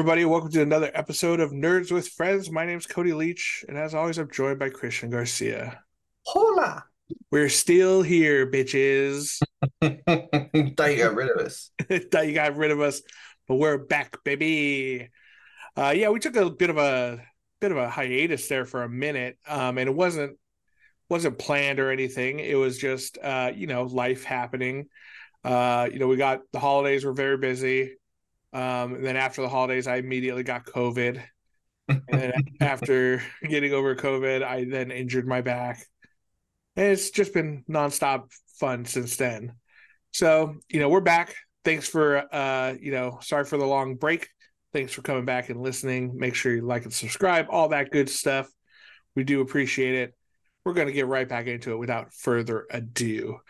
Everybody. Welcome to another episode of Nerds with Friends. My name is Cody Leach, and as always, I'm joined by Christian Garcia. Hola. We're still here, bitches. Thought you got rid of us. Thought you got rid of us, but we're back, baby. Uh, yeah, we took a bit of a bit of a hiatus there for a minute, um, and it wasn't wasn't planned or anything. It was just uh, you know life happening. Uh, you know, we got the holidays were very busy um, and then after the holidays, I immediately got COVID. and then after getting over COVID, I then injured my back. And it's just been nonstop fun since then. So, you know, we're back. Thanks for uh, you know, sorry for the long break. Thanks for coming back and listening. Make sure you like and subscribe, all that good stuff. We do appreciate it. We're going to get right back into it without further ado.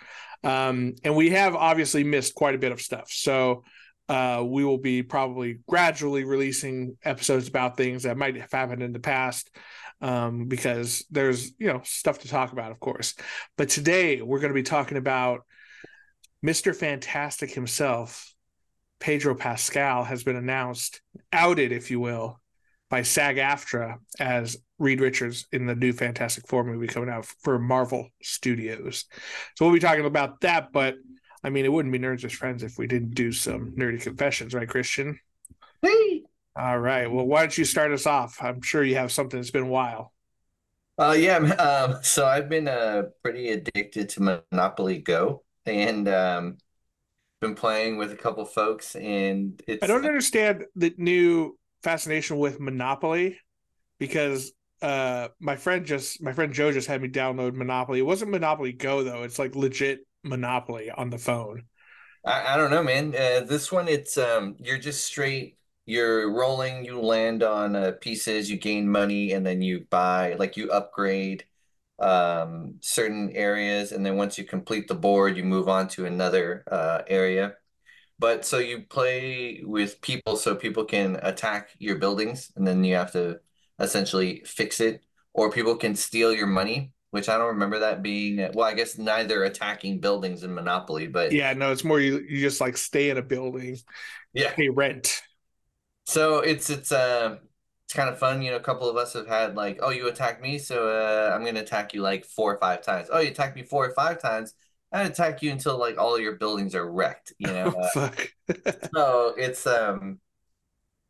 Um, and we have obviously missed quite a bit of stuff. So, uh, we will be probably gradually releasing episodes about things that might have happened in the past um, because there's you know stuff to talk about of course. But today we're going to be talking about mr fantastic himself pedro pascal has been announced outed if you will by sag aftra as reed richards in the new fantastic four movie coming out for marvel studios. So we'll be talking about that but I mean, it wouldn't be Nerds with Friends if we didn't do some nerdy confessions, right, Christian? Hey. All right. Well, why don't you start us off? I'm sure you have something that's been a while. Uh, yeah. Um, so I've been uh, pretty addicted to Monopoly Go and um, been playing with a couple folks. And it's, I don't understand the new fascination with Monopoly because uh, my friend just my friend Joe just had me download Monopoly. It wasn't Monopoly Go though. It's like legit Monopoly on the phone. I, I don't know, man. Uh, this one, it's um, you're just straight. You're rolling. You land on uh, pieces. You gain money, and then you buy, like you upgrade um, certain areas, and then once you complete the board, you move on to another uh, area. But so you play with people, so people can attack your buildings, and then you have to essentially fix it, or people can steal your money which I don't remember that being. Well, I guess neither attacking buildings in Monopoly, but yeah, no, it's more you, you just like stay in a building, yeah, pay rent. So it's it's uh it's kind of fun. You know, a couple of us have had like, oh, you attack me, so uh, I'm gonna attack you like four or five times. Oh, you attack me four or five times. I attack you until like all your buildings are wrecked. You know, uh, so it's um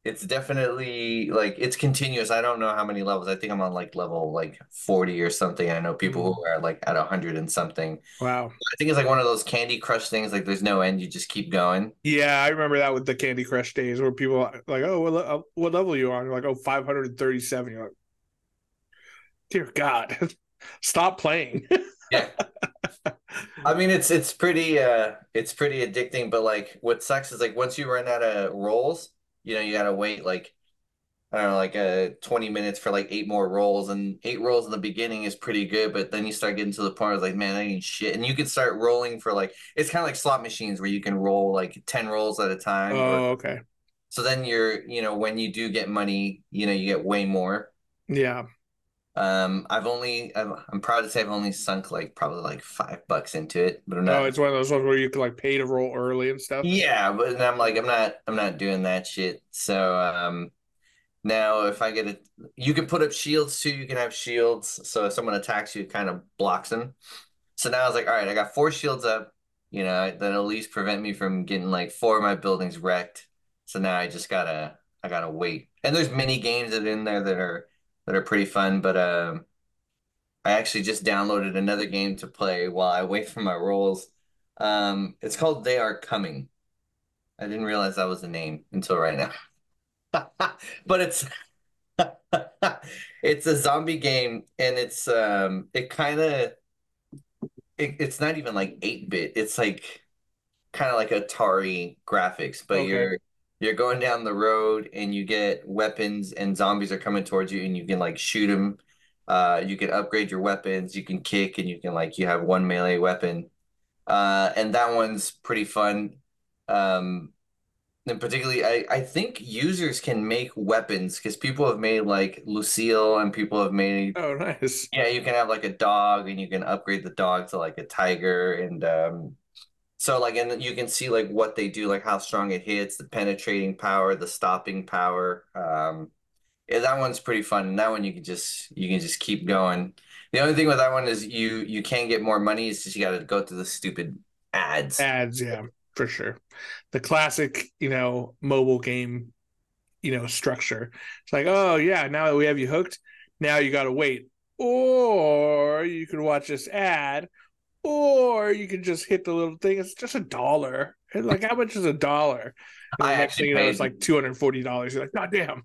it's definitely like it's continuous. I don't know how many levels. I think I'm on like level like 40 or something. I know people who mm-hmm. are like at 100 and something. Wow. I think it's like one of those Candy Crush things. Like there's no end. You just keep going. Yeah, I remember that with the Candy Crush days where people like, oh, what, uh, what level you on? You're like, oh, 537. You're like, dear God, stop playing. yeah. I mean, it's it's pretty uh it's pretty addicting. But like, what sucks is like once you run out of rolls you know, you gotta wait like I don't know, like uh 20 minutes for like eight more rolls. And eight rolls in the beginning is pretty good, but then you start getting to the point where it's like, man, I need shit. And you can start rolling for like it's kind of like slot machines where you can roll like 10 rolls at a time. Oh, or, okay. So then you're, you know, when you do get money, you know, you get way more. Yeah. Um, I've only, I'm, I'm proud to say I've only sunk like probably like five bucks into it, but I'm not. Oh, it's one of those ones where you can like pay to roll early and stuff. Yeah, but and I'm like, I'm not, I'm not doing that shit. So, um, now if I get it, you can put up shields too. You can have shields, so if someone attacks you, it kind of blocks them. So now I was like, all right, I got four shields up. You know, that at least prevent me from getting like four of my buildings wrecked. So now I just gotta, I gotta wait. And there's many games that are in there that are that are pretty fun. But um, I actually just downloaded another game to play while I wait for my rolls. Um, it's called They Are Coming. I didn't realize that was the name until right now. but it's it's a zombie game and it's um it kind of it, it's not even like 8-bit. It's like kind of like Atari graphics, but Okay. you're you're going down the road and you get weapons and zombies are coming towards you and you can like shoot them. Uh, you can upgrade your weapons, you can kick and you can like you have one melee weapon. Uh, and that one's pretty fun. Um, and particularly, I, I think users can make weapons because people have made like Lucille and people have made Oh, nice. yeah, you can have like a dog and you can upgrade the dog to like a tiger and um so like and you can see like what they do, like how strong it hits, the penetrating power, the stopping power. Um yeah, that one's pretty fun. And that one you can just you can just keep going. The only thing with that one is you you can get more money, it's just you gotta go through the stupid ads. Ads, yeah, for sure. The classic, you know, mobile game, you know, structure. It's like, oh yeah, now that we have you hooked, now you got to wait, or you can watch this ad, or you can just hit the little thing. It's just a dollar. And like, how much is a dollar? And I actually you know, it's like two hundred and forty dollars. You're like, God damn.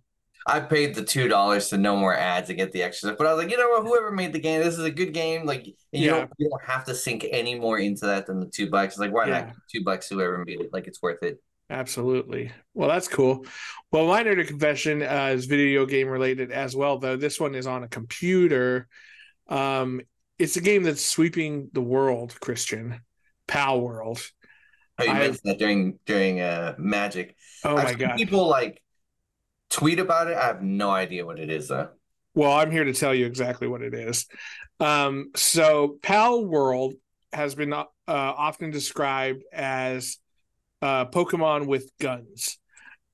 I paid the two dollars to no more ads and get the extra stuff. But I was like, you know what? Whoever made the game, this is a good game. Like, you Yeah. don't you don't have to sink any more into that than the two bucks. It's like, why Yeah. not two bucks? Whoever made it, like, it's worth it. Absolutely. Well, that's cool. Well, my nerd confession uh, is video game related as well, though. This one is on a computer. Um, it's a game that's sweeping the world, Christian. Palworld. Oh, you I- mentioned that during during uh Magic. Oh I've my god. People like tweet about it. I have no idea what it is though. Well, I'm here to tell you exactly what it is. Um, so, Palworld has been uh, often described as uh, Pokemon with guns,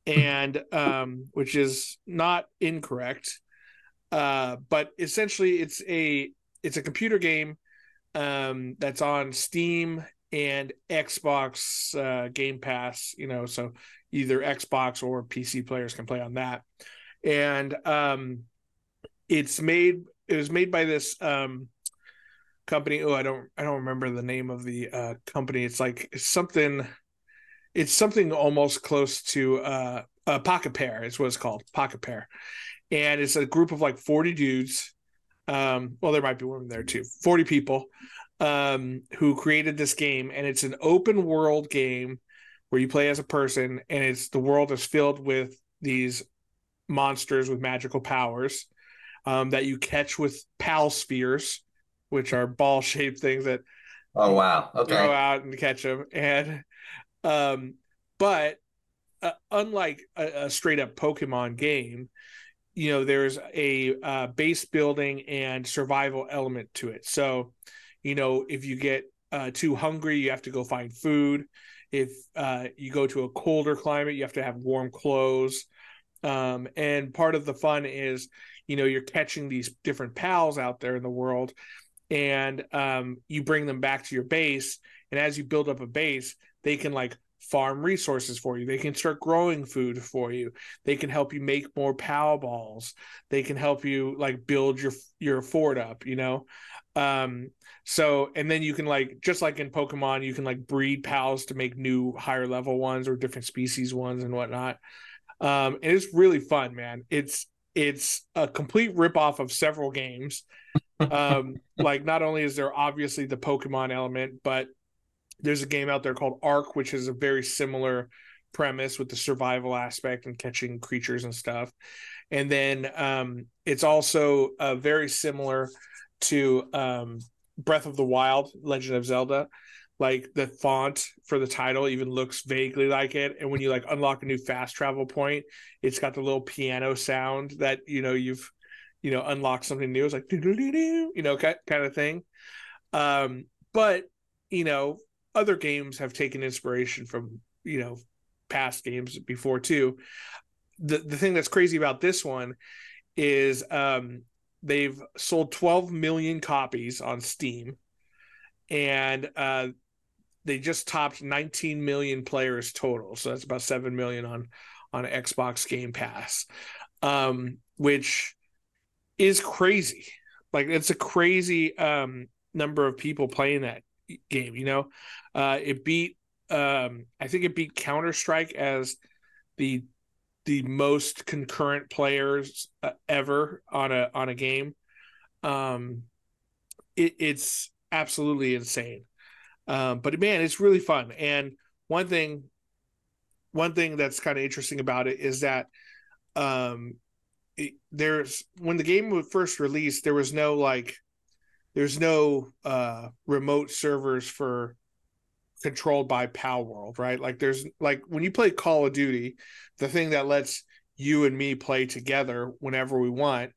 and um, which is not incorrect. Uh, but essentially, it's a it's a computer game um, that's on Steam and Xbox uh, Game Pass. You know, so either Xbox or PC players can play on that, and um, it's made it was made by this um company. Oh i don't i don't remember the name of the uh company. It's like it's something it's something almost close to uh uh pocket pair is what it's called pocket pair. And it's a group of like 40 dudes um well there might be women there too 40 people um who created this game and it's an open world game where you play as a person and it's the world is filled with these monsters with magical powers um, that you catch with pal spheres, which are ball shaped things that Oh wow. throw Okay. out and catch them. And um, but uh, unlike a, a straight up Pokemon game, you know, there's a uh, base building and survival element to it. So, you know, if you get uh, too hungry, you have to go find food. If uh, you go to a colder climate, you have to have warm clothes. Um, and part of the fun is, you know, you're catching these different pals out there in the world, and um, you bring them back to your base. And as you build up a base, they can like farm resources for you. They can start growing food for you. They can help you make more pal balls. They can help you like build your your fort up. You know, um, so and then you can like just like in Pokemon, you can like breed pals to make new higher level ones or different species ones and whatnot. Um, and it's really fun, man. It's it's a complete ripoff of several games. Um, like not only is there obviously the Pokemon element, but there's a game out there called Ark, which is a very similar premise with the survival aspect and catching creatures and stuff. And then um, it's also uh, very similar to um, Breath of the Wild, Legend of Zelda. Like the font for the title even looks vaguely like it. And when you like unlock a new fast travel point, it's got the little piano sound that you know you've you know unlocked something new. It's like you know kind kind of thing. Um, but you know other games have taken inspiration from you know past games before too. The the thing that's crazy about this one is um they've sold 12 million copies on Steam and uh they just topped 19 million players total. So that's about 7 million on on Xbox Game Pass. Um which is crazy. Like it's a crazy um number of people playing that game, you know. Uh it beat um I think it beat Counter-Strike as the the most concurrent players uh, ever on a on a game. Um it, it's absolutely insane. Um but man, it's really fun. And one thing one thing that's kind of interesting about it is that um it, there's when the game was first released there was no like there's no uh remote servers for controlled by Palworld, right? Like there's like when you play Call of Duty, the thing that lets you and me play together whenever we want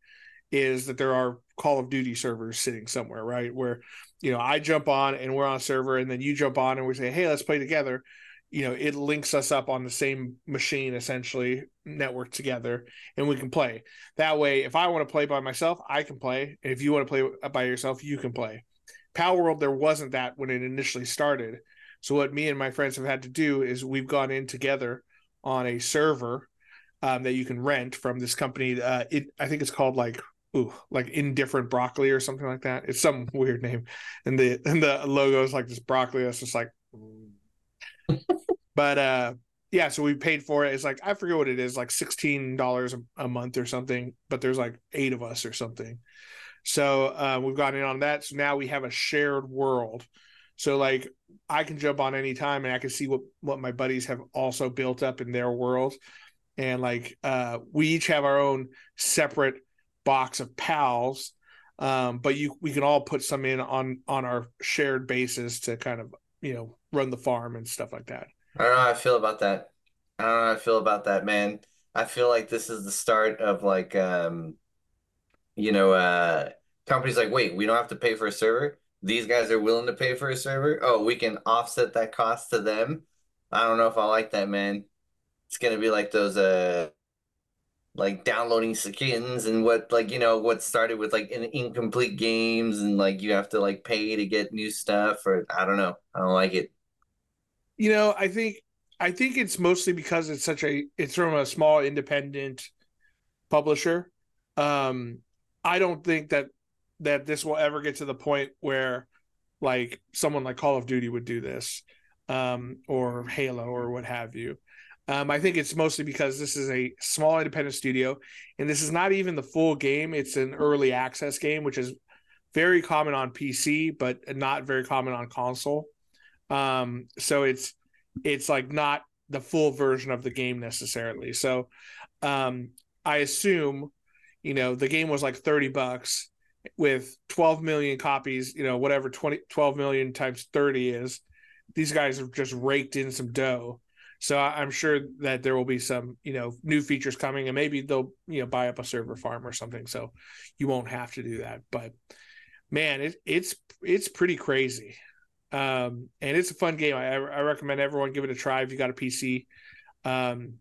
is that there are Call of Duty servers sitting somewhere, right? Where you know I jump on and we're on a server, and then you jump on and we say, "Hey, let's play together." You know it links us up on the same machine essentially network together and we can play. That way if i want to play by myself i can play and if you want to play by yourself you can play. Power Palworld there wasn't that when it initially started. So what me and my friends have had to do is we've gone in together on a server um, that you can rent from this company uh, it i think it's called like ooh, like indifferent broccoli or something like that. It's some weird name, and the and the logo is like this broccoli that's just like but uh yeah, so we paid for it. It's like I forget what it is, like sixteen dollars a month or something. But there's like eight of us or something. So uh, we've gotten in on that. So now we have a shared world. So like I can jump on any time and I can see what what my buddies have also built up in their world. And like uh, we each have our own separate box of pals, um, but you we can all put some in on on our shared basis to kind of you know run the farm and stuff like that. I don't know how I feel about that. I don't know how I feel about that, man. I feel like this is the start of like um you know, uh companies like, wait, we don't have to pay for a server. These guys are willing to pay for a server. Oh, we can offset that cost to them. I don't know if I like that, man. It's gonna be like those uh like downloading skins and what like you know what started with like in incomplete games and like you have to like pay to get new stuff or I don't know. I don't like it. You know, I think I think it's mostly because it's such a it's from a small independent publisher. Um I don't think that that this will ever get to the point where like someone like Call of Duty would do this um or Halo or what have you. Um, I think it's mostly because this is a small independent studio, and this is not even the full game. It's an early access game, which is very common on PC, but not very common on console. Um, so it's it's like not the full version of the game necessarily. So um, I assume, you know, the game was like 30 bucks with 12 million copies, you know, whatever 20 12 million times 30 is. These guys have just raked in some dough. So I'm sure that there will be some, you know, new features coming and maybe they'll, you know, buy up a server farm or something so you won't have to do that. But man, it, it's it's pretty crazy. Um, and it's a fun game. I, I recommend everyone give it a try if you got a PC. Um,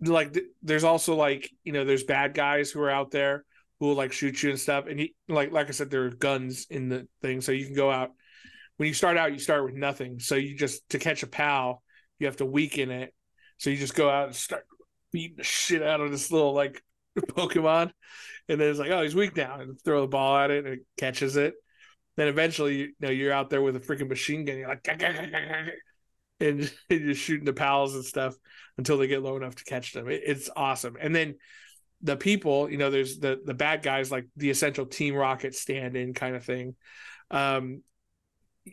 like th- there's also like you know there's bad guys who are out there who will like shoot you and stuff. And he, like like I said, there are guns in the thing, so you can go out. When you start out, you start with nothing. So you just to catch a pal, you have to weaken it. So you just go out and start beating the shit out of this little like Pokemon, and then it's like, oh, he's weak now, and throw the ball at it and it catches it. Then eventually, you know, you're out there with a freaking machine gun. You're like, and you're shooting the pals and stuff until they get low enough to catch them. It, it's awesome. And then the people, you know, there's the the bad guys like the essential Team Rocket stand-in kind of thing. Um,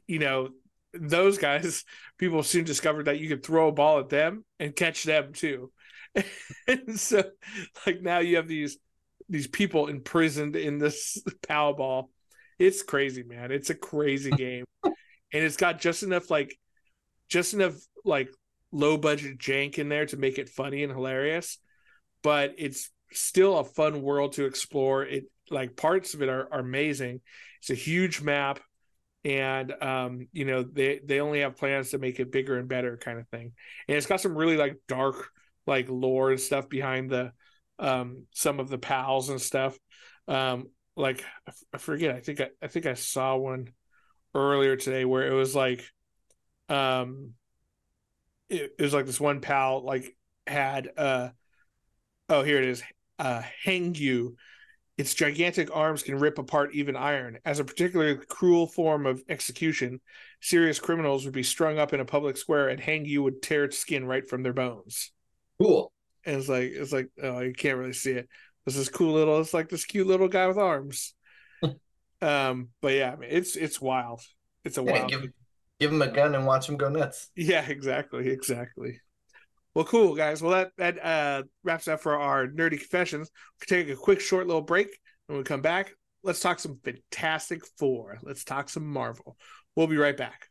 you know, those guys, people soon discovered that you could throw a ball at them and catch them too. and so, like now you have these these people imprisoned in this power ball it's crazy, man. It's a crazy game, and it's got just enough like, just enough like low budget jank in there to make it funny and hilarious, but it's still a fun world to explore. It like parts of it are, are amazing. It's a huge map, and um, you know they they only have plans to make it bigger and better, kind of thing. And it's got some really like dark like lore and stuff behind the um some of the pals and stuff. Um, like I forget. I think I, I think I saw one earlier today where it was like, um, it, it was like this one pal like had uh, oh here it is, uh, Hangyu Its gigantic arms can rip apart even iron. As a particularly cruel form of execution, serious criminals would be strung up in a public square and Hangyu would tear its skin right from their bones. Cool. And it's like it's like oh you can't really see it. This is cool little it's like this cute little guy with arms. um but yeah, I mean it's it's wild. It's a Yeah, wild give give him a gun and watch him go nuts. Yeah, exactly, exactly. Well, cool guys. Well, that that uh, wraps up for our nerdy confessions. We'll take a quick, short little break. When we come back, let's talk some Fantastic Four. Let's talk some Marvel. We'll be right back.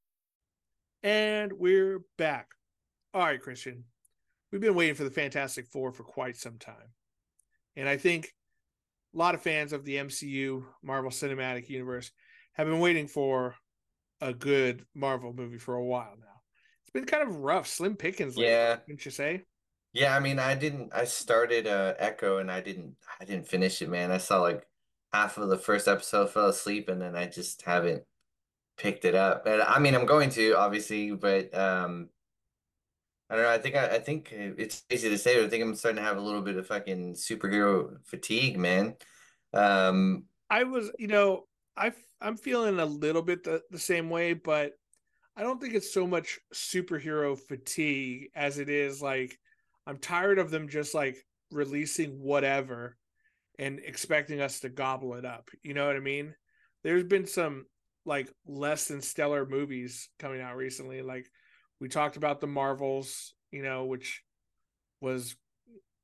And we're back. All right, Christian. We've been waiting for the Fantastic Four for quite some time. And I think a lot of fans of the MCU, Marvel Cinematic Universe, have been waiting for a good Marvel movie for a while now. It's been kind of rough, slim pickings lately, Yeah. wouldn't you say? Yeah, I mean, I didn't. I started uh, Echo and I didn't. I didn't finish it, man. I saw like half of the first episode, fell asleep, and then I just haven't picked it up. And I mean, I'm going to obviously, but um, I don't know. I think I, I think it's easy to say, but I think I'm starting to have a little bit of fucking superhero fatigue, man. Um, I was, you know, I I'm feeling a little bit the, the same way, but I don't think it's so much superhero fatigue as it is like I'm tired of them just like releasing whatever and expecting us to gobble it up. You know what I mean? There's been some like less than stellar movies coming out recently. Like we talked about the Marvels, you know, which was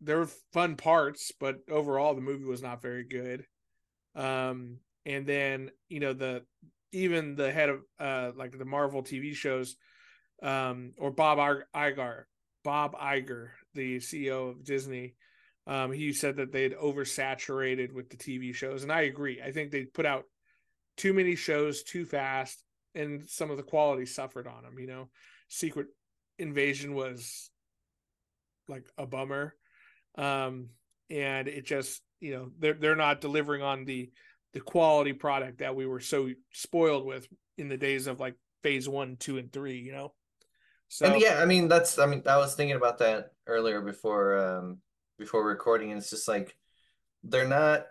there were fun parts, but overall the movie was not very good. Um, and then you know the even the head of uh like the Marvel TV shows, um, or Bob Iger, Bob Iger, the CEO of Disney, um, he said that they'd oversaturated with the TV shows, and I agree. I think they put out too many shows too fast, and some of the quality suffered on them. You know, Secret Invasion was like a bummer, um, and it just you know they're they're not delivering on the the quality product that we were so spoiled with in the days of like phase one, two, and three. You know, so and yeah, I mean that's. I mean, I was thinking about that earlier before um before recording, and it's just like they're not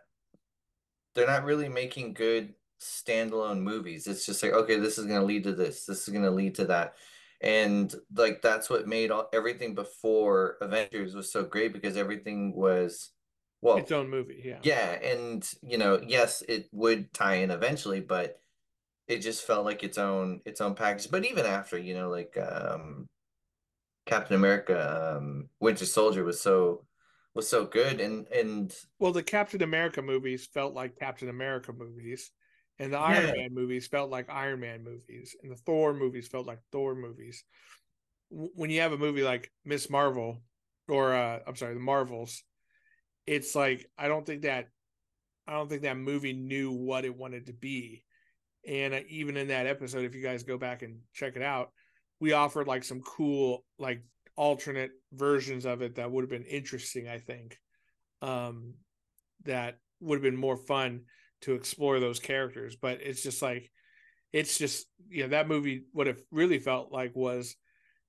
they're not really making good standalone movies. It's just like, okay, this is going to lead to this. This is going to lead to that. And like that's what made all, everything before Avengers was so great because everything was well its own movie. Yeah. Yeah, and you know, yes, it would tie in eventually, but it just felt like its own its own package. But even after, you know, like um Captain America, um Winter Soldier was so was so good and and Well, the Captain America movies felt like Captain America movies, and the Iron Yeah. Man movies felt like Iron Man movies, and the Thor movies felt like Thor movies. When you have a movie like Miss Marvel, or uh, I'm sorry, the Marvels, it's like I don't think that I don't think that movie knew what it wanted to be, and uh, even in that episode, if you guys go back and check it out, we offered like some cool like alternate versions of it that would have been interesting. I think um, that would have been more fun to explore those characters. But it's just like, it's just, you know, that movie, what it really felt like was,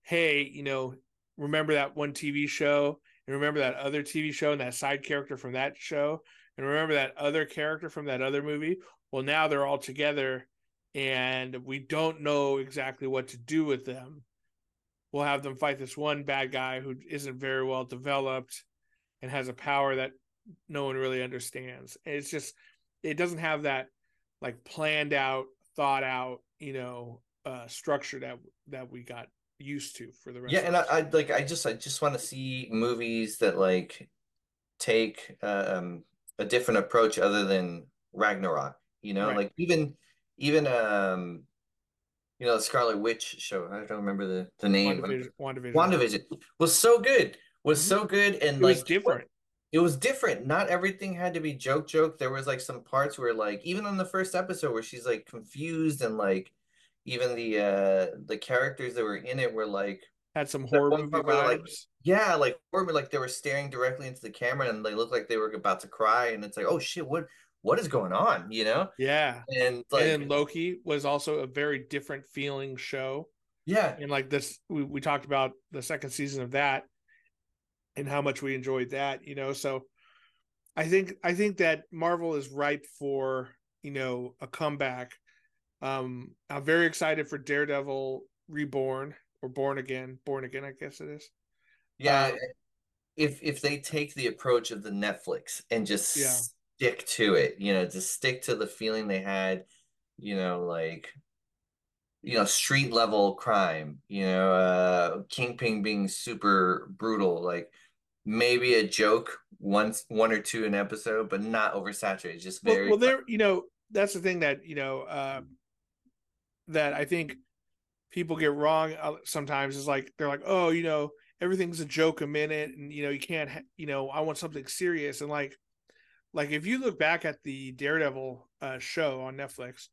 hey, you know, remember that one TV show? and remember that other TV show and that side character from that show, and remember that other character from that other movie. Well, now they're all together, and we don't know exactly what to do with them. We'll have them fight this one bad guy who isn't very well developed and has a power that no one really understands. And It's just it doesn't have that like planned out, thought out, you know, uh structure that that we got used to for the rest Yeah, and I. I like I just I just want to see movies that like take um a different approach other than Ragnarok, you know? Right. Like even even um you know the Scarlet Witch show. I don't remember the the name. WandaVision, WandaVision. WandaVision was so good. Was Mhm. so good and It like different. It was different. Not everything had to be joke joke. There was like some parts where like even on the first episode where she's like confused and like even the uh the characters that were in it were like Had some horror movie where, like, vibes. yeah, like or like they were staring directly into the camera and they looked like they were about to cry and it's like, oh shit, what what is going on? You know? yeah. And like and Loki was also a very different feeling show. yeah, And like this we, we talked about the second season of that and how much we enjoyed that, you know. So I think I think that Marvel is ripe for, you know, a comeback. Um I'm very excited for Daredevil Reborn or Born Again, Born Again, I guess it is. yeah. Um, if if they take the approach of the Netflix and just Yeah. stick to it, you know, just stick to the feeling they had, you know, like you know, street level crime, you know, uh Kingpin being super brutal, like maybe a joke once one or two an episode, but not oversaturated, just well, very well there you know that's the thing that you know uh, that i think people get wrong uh, sometimes is like they're like oh you know everything's a joke a minute and you know you can't ha- you know i want something serious and like like if you look back at the daredevil uh, show on netflix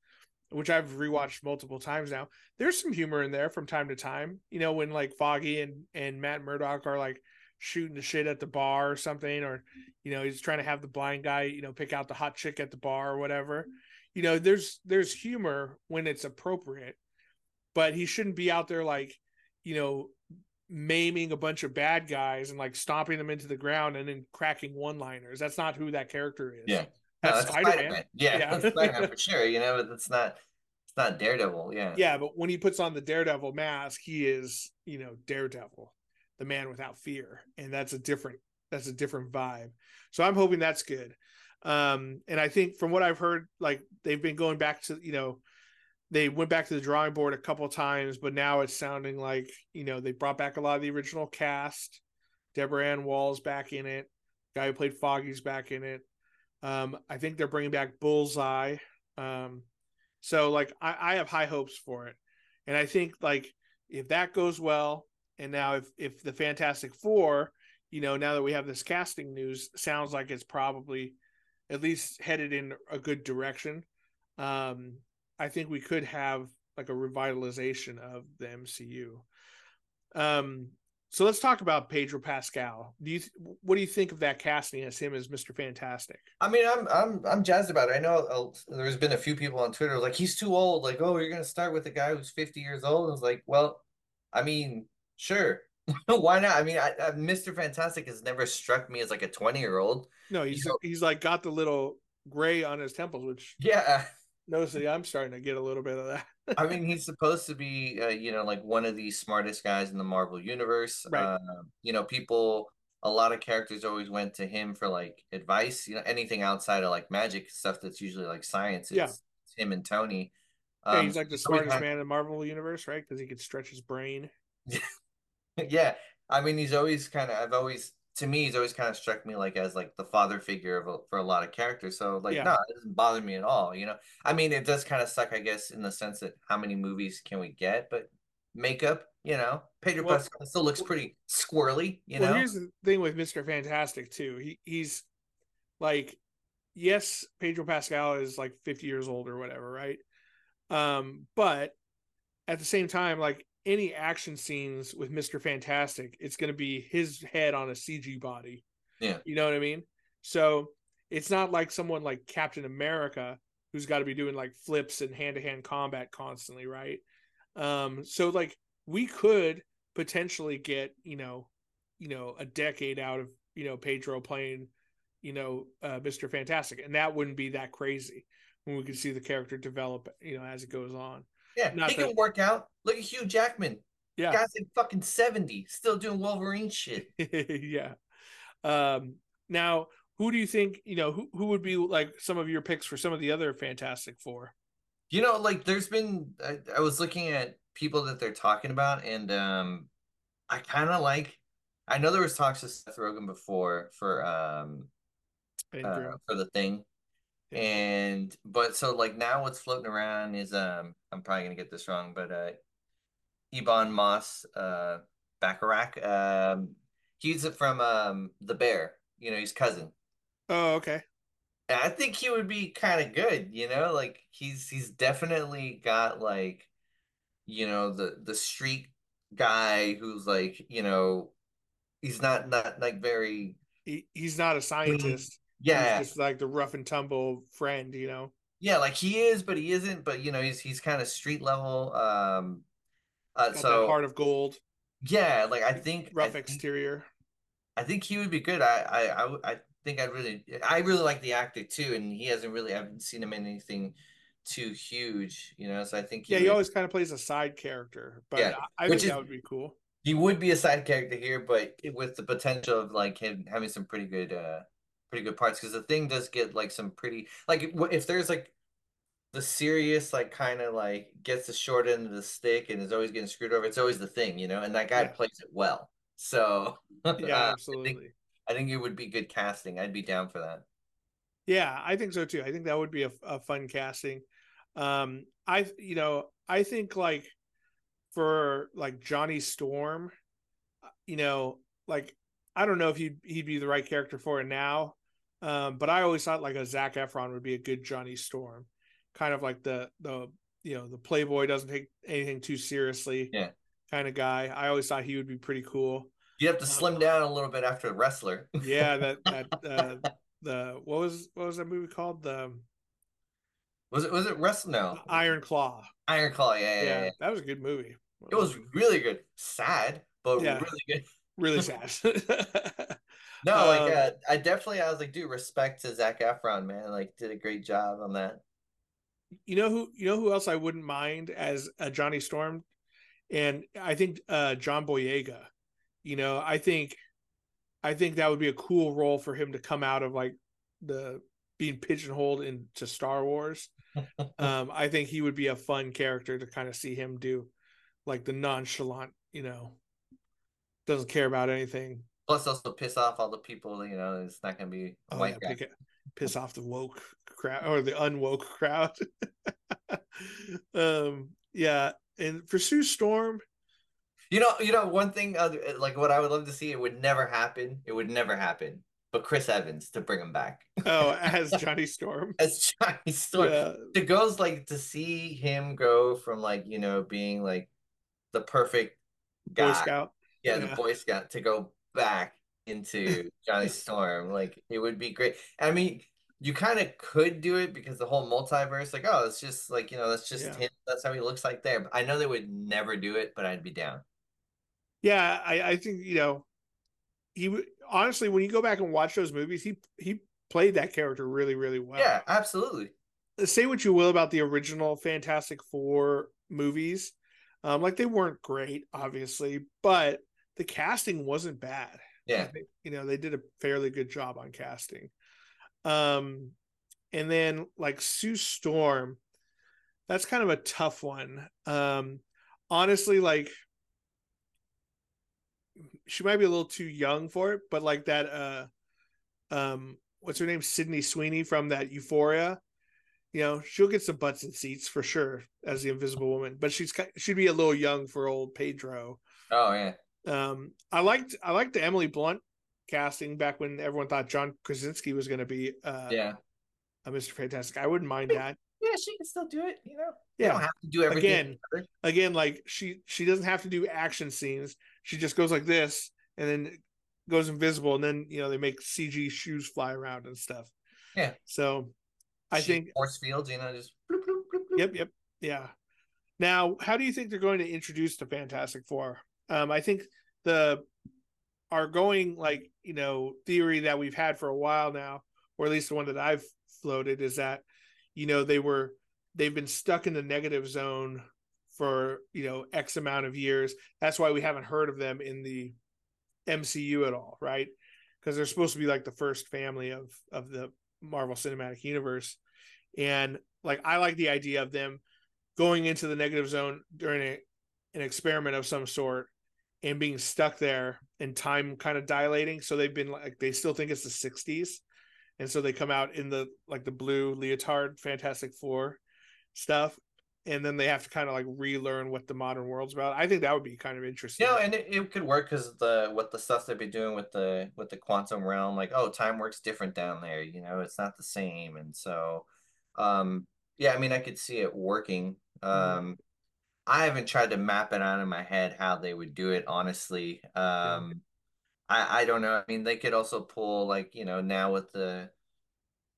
which i've rewatched multiple times now there's some humor in there from time to time you know when like foggy and and matt murdock are like shooting the shit at the bar or something or you know he's trying to have the blind guy you know pick out the hot chick at the bar or whatever you know there's there's humor when it's appropriate but he shouldn't be out there like you know maiming a bunch of bad guys and like stomping them into the ground and then cracking one liners that's not who that character is Yeah. that's, No, that's spider-man, Spider-Man. Yeah, Yeah. that's Spider-Man for sure, you know, but that's not it's not Daredevil, yeah. yeah but when he puts on the daredevil mask he is you know daredevil the man without fear and that's a different that's a different vibe. So i'm hoping that's good. Um and i think from what i've heard like they've been going back to you know they went back to the drawing board a couple times but now it's sounding like you know they brought back a lot of the original cast. Deborah ann Woll's back in it guy who played foggy's back in it. Um i think they're bringing back bullseye. Um so like I, I have high hopes for it. And I think like if that goes well, and now if if the Fantastic Four, you know, now that we have this casting news, sounds like it's probably at least headed in a good direction. Um, I think we could have like a revitalization of the MCU. Um, so let's talk about Pedro Pascal. Do you what do you think of that casting as him as Mr. Fantastic? I mean, I'm I'm I'm jazzed about it. I know uh, there's been a few people on Twitter like he's too old. Like, oh, you're gonna start with a guy who's 50 years old. I was like, well, I mean, sure, why not? I mean, I, I, Mr. Fantastic has never struck me as like a 20 year old. No, he's know- he's like got the little gray on his temples, which Yeah, notice I'm starting to get a little bit of that. I mean, he's supposed to be, uh, you know, like one of the smartest guys in the Marvel universe. Right. Um, you know, people, a lot of characters always went to him for like advice. You know, anything outside of like magic stuff that's usually like science. It's, Yeah. it's him and Tony. Yeah, Um, he's like the so smartest had- man in the Marvel universe, right? Because he could stretch his brain. Yeah, I mean, he's always kind of. I've always, to me, he's always kind of struck me like as like the father figure of a, for a lot of characters. So like, Yeah. no, it doesn't bother me at all. You know, I mean, it does kind of suck, I guess, in the sense that how many movies can we get? But makeup, you know, Pedro Well- Pascal still looks pretty squirrely. You well, know, here's the thing with Mister Fantastic too. He he's like, yes, Pedro Pascal is like 50 years old or whatever, right? Um, but at the same time, like any action scenes with Mister Fantastic, it's going to be his head on a CG body. Yeah. you know what I mean. So it's not like someone like Captain America who's got to be doing like flips and hand to hand combat constantly, right? Um, so like we could potentially get, you know, you know a decade out of you know Pedro playing you know uh, Mr. Fantastic, and that wouldn't be that crazy when we could see the character develop you know as it goes on. Yeah, Not he that- can work out. Look at Hugh Jackman. Yeah, Guy's like fucking 70, still doing Wolverine shit. yeah. Um, now, who do you think you know who who would be like some of your picks for some of the other Fantastic Four? You know, like there's been I, I was looking at people that they're talking about, and um I kind of like I know there was talks with Seth Rogen before for um uh, for the thing. And but so like now what's floating around is um I'm probably gonna get this wrong, but uh Ebon Moss uh Bachrach. Um he's from um The Bear, you know, he's cousin. Oh, okay. And I think he would be kind of good, you know, like he's he's definitely got like, you know, the the street guy who's like, you know, he's not not like very He he's not a scientist. Yeah, He's just like the rough and tumble friend, you know. yeah, like he is, but he isn't, but you know, he's he's kind of street level. Um uh so heart of gold, yeah, like I think I rough think, exterior. I think he would be good. I I I, I think I'd really I really like the actor too, and he hasn't really I haven't seen him in anything too huge, you know. So I think Yeah, he he always kind of plays a side character, but Yeah, I, I think is- that would be cool. he would be a side character here, but with the potential of like him having some pretty good uh pretty good parts because the thing does get like some pretty like if there's like the serious like kind of like gets the short end of the stick and is always getting screwed over, it's always the thing, you know, and that guy Yeah. plays it well. So Yeah, uh, I think absolutely. I think it would be good casting. I'd be down for that. Yeah, I think so too. I think that would be a, a fun casting. Um, I you know I think like for like Johnny Storm, uh, you know, like I don't know if he'd he'd be the right character for it now, um, but I always thought like a Zac Efron would be a good Johnny Storm, kind of like the the you know the playboy doesn't take anything too seriously, Yeah. kind of guy. I always thought he would be pretty cool. You have to slim down a little bit after a wrestler. Yeah, that that uh, the what was what was that movie called the Was it was it wrestle? No, Iron Claw. Iron Claw. Yeah, yeah, Yeah, yeah. that was a good movie. It was really good. Sad, but really good. really sad. No, like Um, uh, I definitely I was like, dude, respect to Zac Efron, man. Like, did a great job on that. you know who you know who else I wouldn't mind as a Johnny Storm, and I think uh, John Boyega. You know, I think I think that would be a cool role for him to come out of like the being pigeonholed into Star Wars. um, I think he would be a fun character to kind of see him do, like the nonchalant, you know, doesn't care about anything. Plus, also piss off all the people. You know, it's not gonna be a Oh, white yeah, guy. piss off the woke crowd or the unwoke crowd. um, yeah, and for Sue Storm, You know, you know, one thing, other like what I would love to see, it would never happen. It would never happen. But Chris Evans to bring him back oh, as Johnny Storm, as Johnny Storm. yeah, It goes like to see him go from like you know being like the perfect Boy guy, Scout. yeah, Yeah. the Boy Scout to go back into Johnny Storm. Like it would be great. I mean, you kind of could do it because the whole multiverse, like, oh, it's just like, you know, that's just Yeah. him. That's how he looks like there. But I know they would never do it, but I'd be down. Yeah, I, I think you know, he would honestly when you go back and watch those movies, he he played that character really, really well. Yeah, absolutely. say what you will about the original Fantastic Four movies, um, like they weren't great, obviously, but the casting wasn't bad. Yeah. think, you know, they did a fairly good job on casting. Um, and then like Sue Storm, that's kind of a tough one. Um, honestly, like she might be a little too young for it, but like that, uh, um, what's her name, Sydney Sweeney from that Euphoria. You know, she'll get some butts and seats for sure as the Invisible Woman, but she's she'd be a little young for old Pedro. Oh yeah. Um, I liked I liked the Emily Blunt casting back when everyone thought John Krasinski was going to be uh, Yeah. a Mr. Fantastic. I wouldn't mind that. Yeah, she can still do it, you know. You don't Yeah, have to do everything. Again. together. again, like she she doesn't have to do action scenes. She just goes like this and then goes invisible, and then you know they make CG shoes fly around and stuff. Yeah. So I She- think force fields, you know, just bloop, bloop, bloop, bloop. Yep, yep, yeah. Now, how do you think they're going to introduce the Fantastic Four? Um, I think the our going like you know theory that we've had for a while now, or at least the one that I've floated, is that you know they were they've been stuck in the negative zone for you know x amount of years. That's why we haven't heard of them in the MCU at all, right? Because they're supposed to be like the first family of of the Marvel Cinematic Universe, and like I like the idea of them going into the negative zone during a, an experiment of some sort and being stuck there and time kind of dilating. So they've been like they still think it's the 60s. And so they come out in the like the blue leotard Fantastic Four stuff. And then they have to kind of like relearn what the modern world's about. I think that would be kind of interesting. Yeah, and it, it could work because the what the stuff they'd be doing with the with the quantum realm, like oh, time works different down there. You know, it's not the same, and so um yeah, I mean, I could see it working. Mm-hmm. I haven't tried to map it out in my head how they would do it, honestly. Um, I I don't know. I mean, they could also pull like, you know, now with the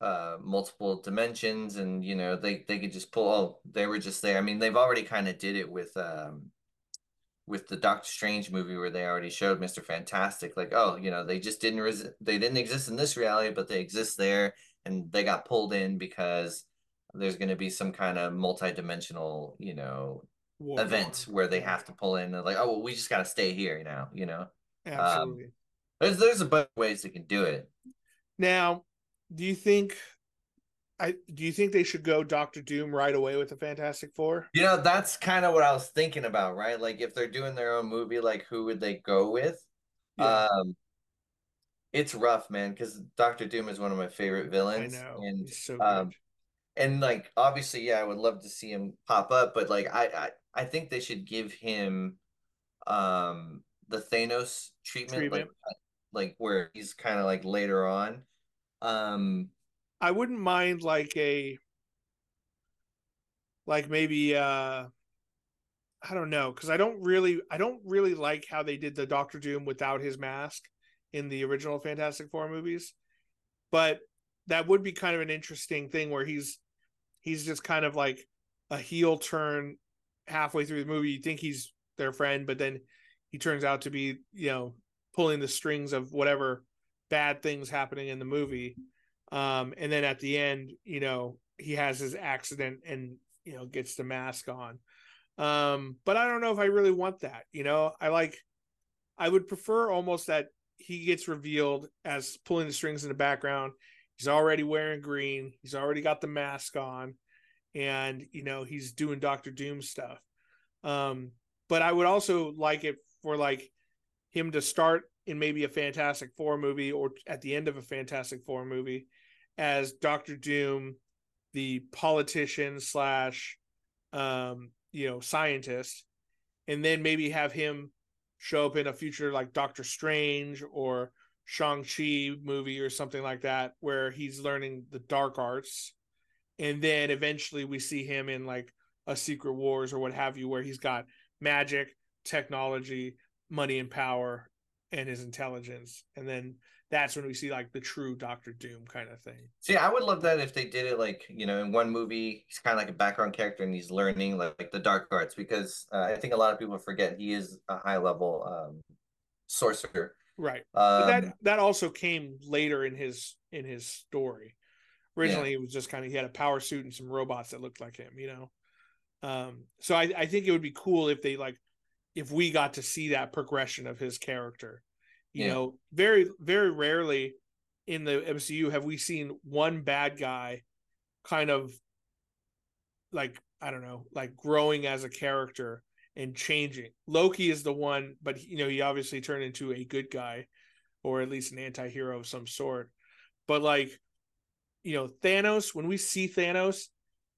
uh multiple dimensions and you know, they they could just pull oh, they were just there. I mean, they've already kind of did it with um with the Doctor Strange movie where they already showed Mr. Fantastic like, oh, you know, they just didn't res- they didn't exist in this reality, but they exist there and they got pulled in because there's going to be some kind of multi-dimensional, you know, War event War. where they have to pull in and like, oh, well, we just got to stay here now, you know. Absolutely. There's there's a bunch of ways they can do it. now, do you think I do you think they should go Doctor Doom right away with the Fantastic Four? You know, that's kind of what I was thinking about, right? Like if they're doing their own movie, like who would they go with? Yeah. Um it's rough, man, because Doctor Doom is one of my favorite I villains. know. And so um, and like obviously yeah i would love to see him pop up but like i i, I think they should give him um the thanos treatment, Treatment. like like where he's kind of like later on um I wouldn't mind like a like maybe uh I don't know because I don't really I don't really like how they did the Doctor Doom without his mask in the original Fantastic Four movies, but that would be kind of an interesting thing where he's he's just kind of like a heel turn halfway through the movie. You think he's their friend, but then he turns out to be you know pulling the strings of whatever bad things happening in the movie. Um, and then at the end, you know, he has his accident and you know gets the mask on. Um, but I don't know if I really want that. You know, I like, I would prefer almost that he gets revealed as pulling the strings in the background. He's already wearing green. He's already got the mask on, and you know he's doing Doctor Doom stuff. Um, but I would also like it for like him to start in maybe a Fantastic Four movie or at the end of a Fantastic Four movie as Doctor Doom, the politician slash um, you know, scientist, and then maybe have him show up in a future like Doctor Strange or Shang-Chi movie or something like that, where he's learning the dark arts. And then eventually we see him in like a Secret Wars or what have you, where he's got magic, technology, money and power, and his intelligence. And then that's when we see like the true Doctor Doom kind of thing. see i would love that if they did it like you know in one movie he's kind of like a background character and he's learning like, like the dark arts because uh, i think a lot of people forget he is a high level um sorcerer Right. But that um that also came later in his in his story. Originally, it was just kind of he had a power suit and some robots that looked like him, you know. Um, so I, I think it would be cool if they like if we got to see that progression of his character. You Yeah. know, very very rarely in the MCU have we seen one bad guy kind of like I don't know, like growing as a character and changing. Loki is the one, but you know, he obviously turned into a good guy or at least an anti-hero of some sort. But like, you know, Thanos, when we see Thanos,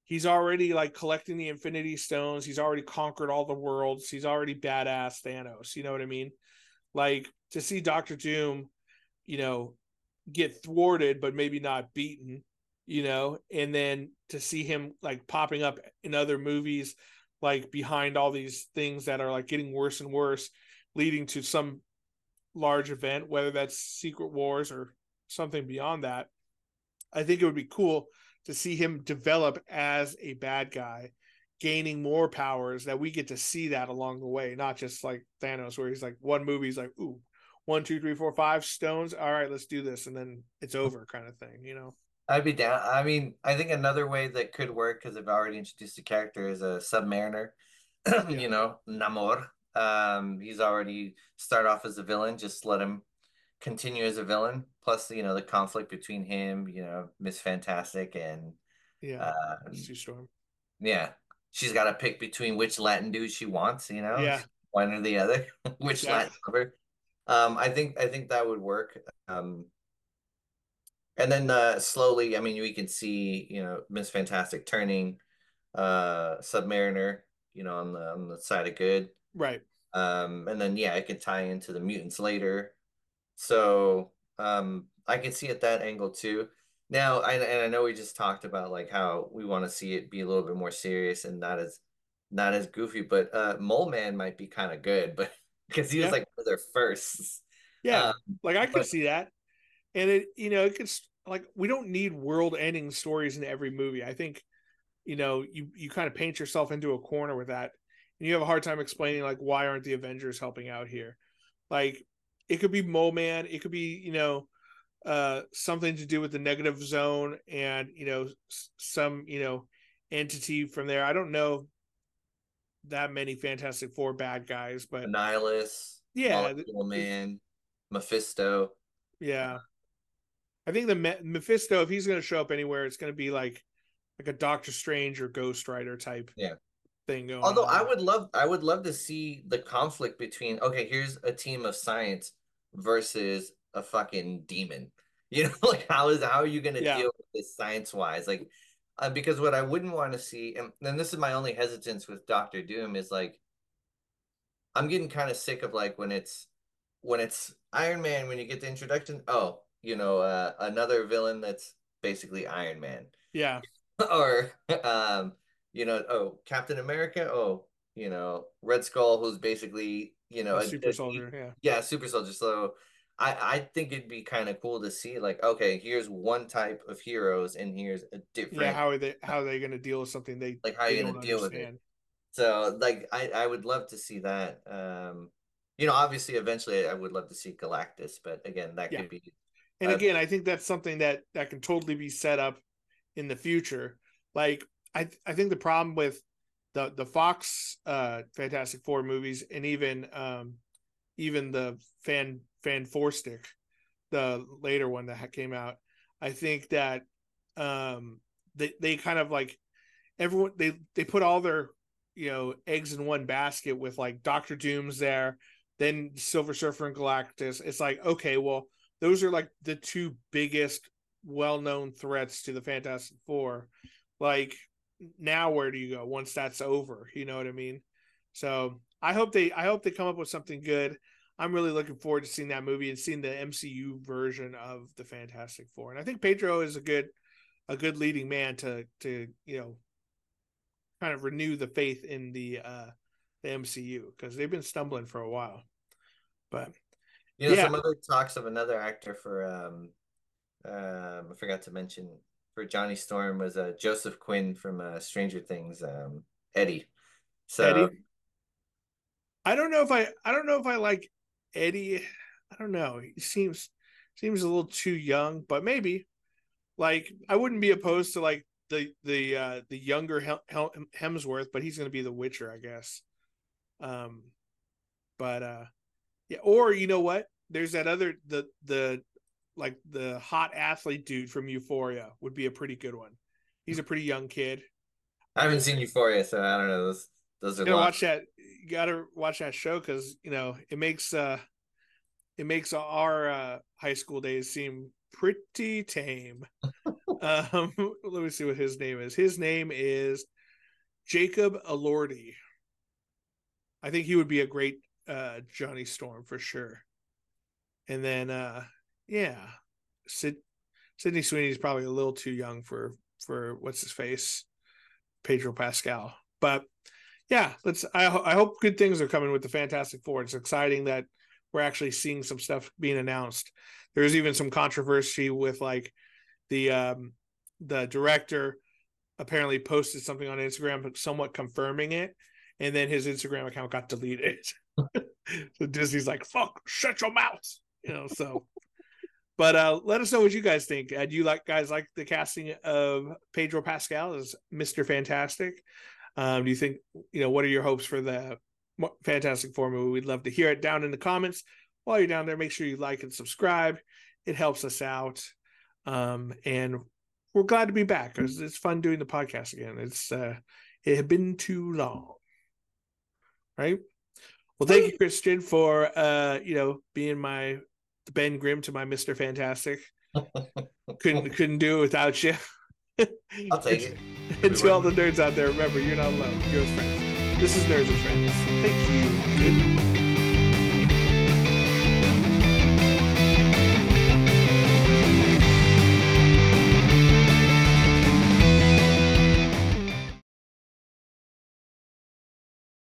he's already like collecting the infinity stones. He's already conquered all the worlds. He's already badass Thanos. You know what I mean? Like to see Doctor Doom, you know, get thwarted but maybe not beaten, you know, and then to see him like popping up in other movies like behind all these things that are like getting worse and worse leading to some large event whether that's secret wars or something beyond that i think it would be cool to see him develop as a bad guy gaining more powers that we get to see that along the way not just like thanos where he's like one movie he's like ooh one, two, three, four, five stones. All right, let's do this, and then it's over, kind of thing. You know. I'd be down. I mean, I think another way that could work because I've already introduced the character is a Submariner. you know, Namor. Um, he's already start off as a villain. Just let him continue as a villain. Plus, you know, the conflict between him, you know, Miss Fantastic and Yeah. um, Sue Storm. yeah, she's got to pick between which Latin dude she wants. You know, Yeah. one or the other. which Yeah. Latin lover. Um, I think I think that would work. Um, and then uh, slowly, I mean, we can see, you know, Miss Fantastic turning uh Submariner, you know, on the on the side of good. Right. Um, and then yeah, it can tie into the mutants later. So um, I can see it that angle too. Now, I, and I know we just talked about like how we want to see it be a little bit more serious and not as not as goofy, but uh, Mole Man might be kind of good, but because he was like one of their firsts. Yeah. Um, like I could but- see that, and it you know it could like we don't need world-ending stories in every movie. I think you know you you kind of paint yourself into a corner with that, and you have a hard time explaining like why aren't the Avengers helping out here? Like it could be Mole Man, it could be you know uh something to do with the negative zone and you know some you know entity from there. I don't know that many Fantastic Four bad guys, but Annihilus, yeah, Molecule Man, Mephisto. Yeah. I think the Me- Mephisto, if he's going to show up anywhere, it's going to be like like a Doctor Strange or Ghost Rider type Yeah. thing going. Although on I would love, I would love to see the conflict between, okay, here's a team of science versus a fucking demon. You know, like how is how are you going to Yeah. deal with this science wise? Like, uh, because what I wouldn't want to see, and, and this is my only hesitance with Doctor Doom is like, I'm getting kind of sick of like when it's when it's Iron Man when you get the introduction. Oh, you know, uh, another villain that's basically Iron Man. yeah, or um you know oh Captain America oh you know Red Skull who's basically you know a a- super a- soldier. Yeah, yeah super soldier so I I think it'd be kind of cool to see like okay here's one type of heroes and here's a different yeah. How are they? How are they going to deal with something they like how are you gonna don't deal with it so like I I would love to see that um you know obviously eventually I would love to see Galactus but again that Yeah. could be And Uh, again, I think that's something that that can totally be set up in the future. Like I I think the problem with the the Fox uh Fantastic Four movies and even um even the fan fan four stick, the later one that came out, I think that um they they kind of like everyone they they put all their you know eggs in one basket with like Doctor Doom's there, then Silver Surfer and Galactus. It's like okay, well those are like the two biggest well-known threats to the Fantastic Four. Like now where do you go once that's over? You know what I mean? So I hope they I hope they come up with something good. I'm really looking forward to seeing that movie and seeing the MCU version of the Fantastic Four. And I think Pedro is a good a good leading man to to you know kind of renew the faith in the uh the MCU because they've been stumbling for a while. But You know, Yeah. some other talks of another actor for um um I forgot to mention for Johnny Storm was uh Joseph Quinn from uh Stranger Things, um Eddie. So Eddie? I don't know if I I don't know if I like Eddie. I don't know. He seems seems a little too young, but maybe. Like I wouldn't be opposed to like the the uh the younger Hemsworth, but he's going to be the Witcher, I guess. Um but uh yeah, or you know what? There's that other the the like the hot athlete dude from Euphoria would be a pretty good one. He's a pretty young kid. I haven't seen Euphoria, so I don't know. Those those are you gotta watch that you gotta watch that show because you know it makes uh it makes our uh high school days seem pretty tame um let me see what his name is his name is jacob elordi i think he would be a great uh johnny storm for sure and then uh yeah Sid, sydney sweeney is probably a little too young for for what's his face pedro pascal but yeah, let's. I, I hope good things are coming with the Fantastic Four. It's exciting that we're actually seeing some stuff being announced. There's even some controversy with like the um the director apparently posted something on Instagram, somewhat confirming it, and then his Instagram account got deleted. so Disney's like, "Fuck, shut your mouth," you know. So, but uh, let us know what you guys think. Uh, do you like guys like the casting of Pedro Pascal as Mister Fantastic? Um, do you think you know what are your hopes for the Fantastic Four movie? We'd love to hear it down in the comments. While you're down there, make sure you like and subscribe. It helps us out, um, and we're glad to be back because it's fun doing the podcast again. It's uh, it had been too long, right? Well, thank you, Christian, for uh, you know, being my Ben Grimm to my Mister Fantastic. couldn't couldn't do it without you. I'll take it. and to all the nerds out there, remember, you're not alone. You're with friends. This is Nerds and Friends. Thank you. Good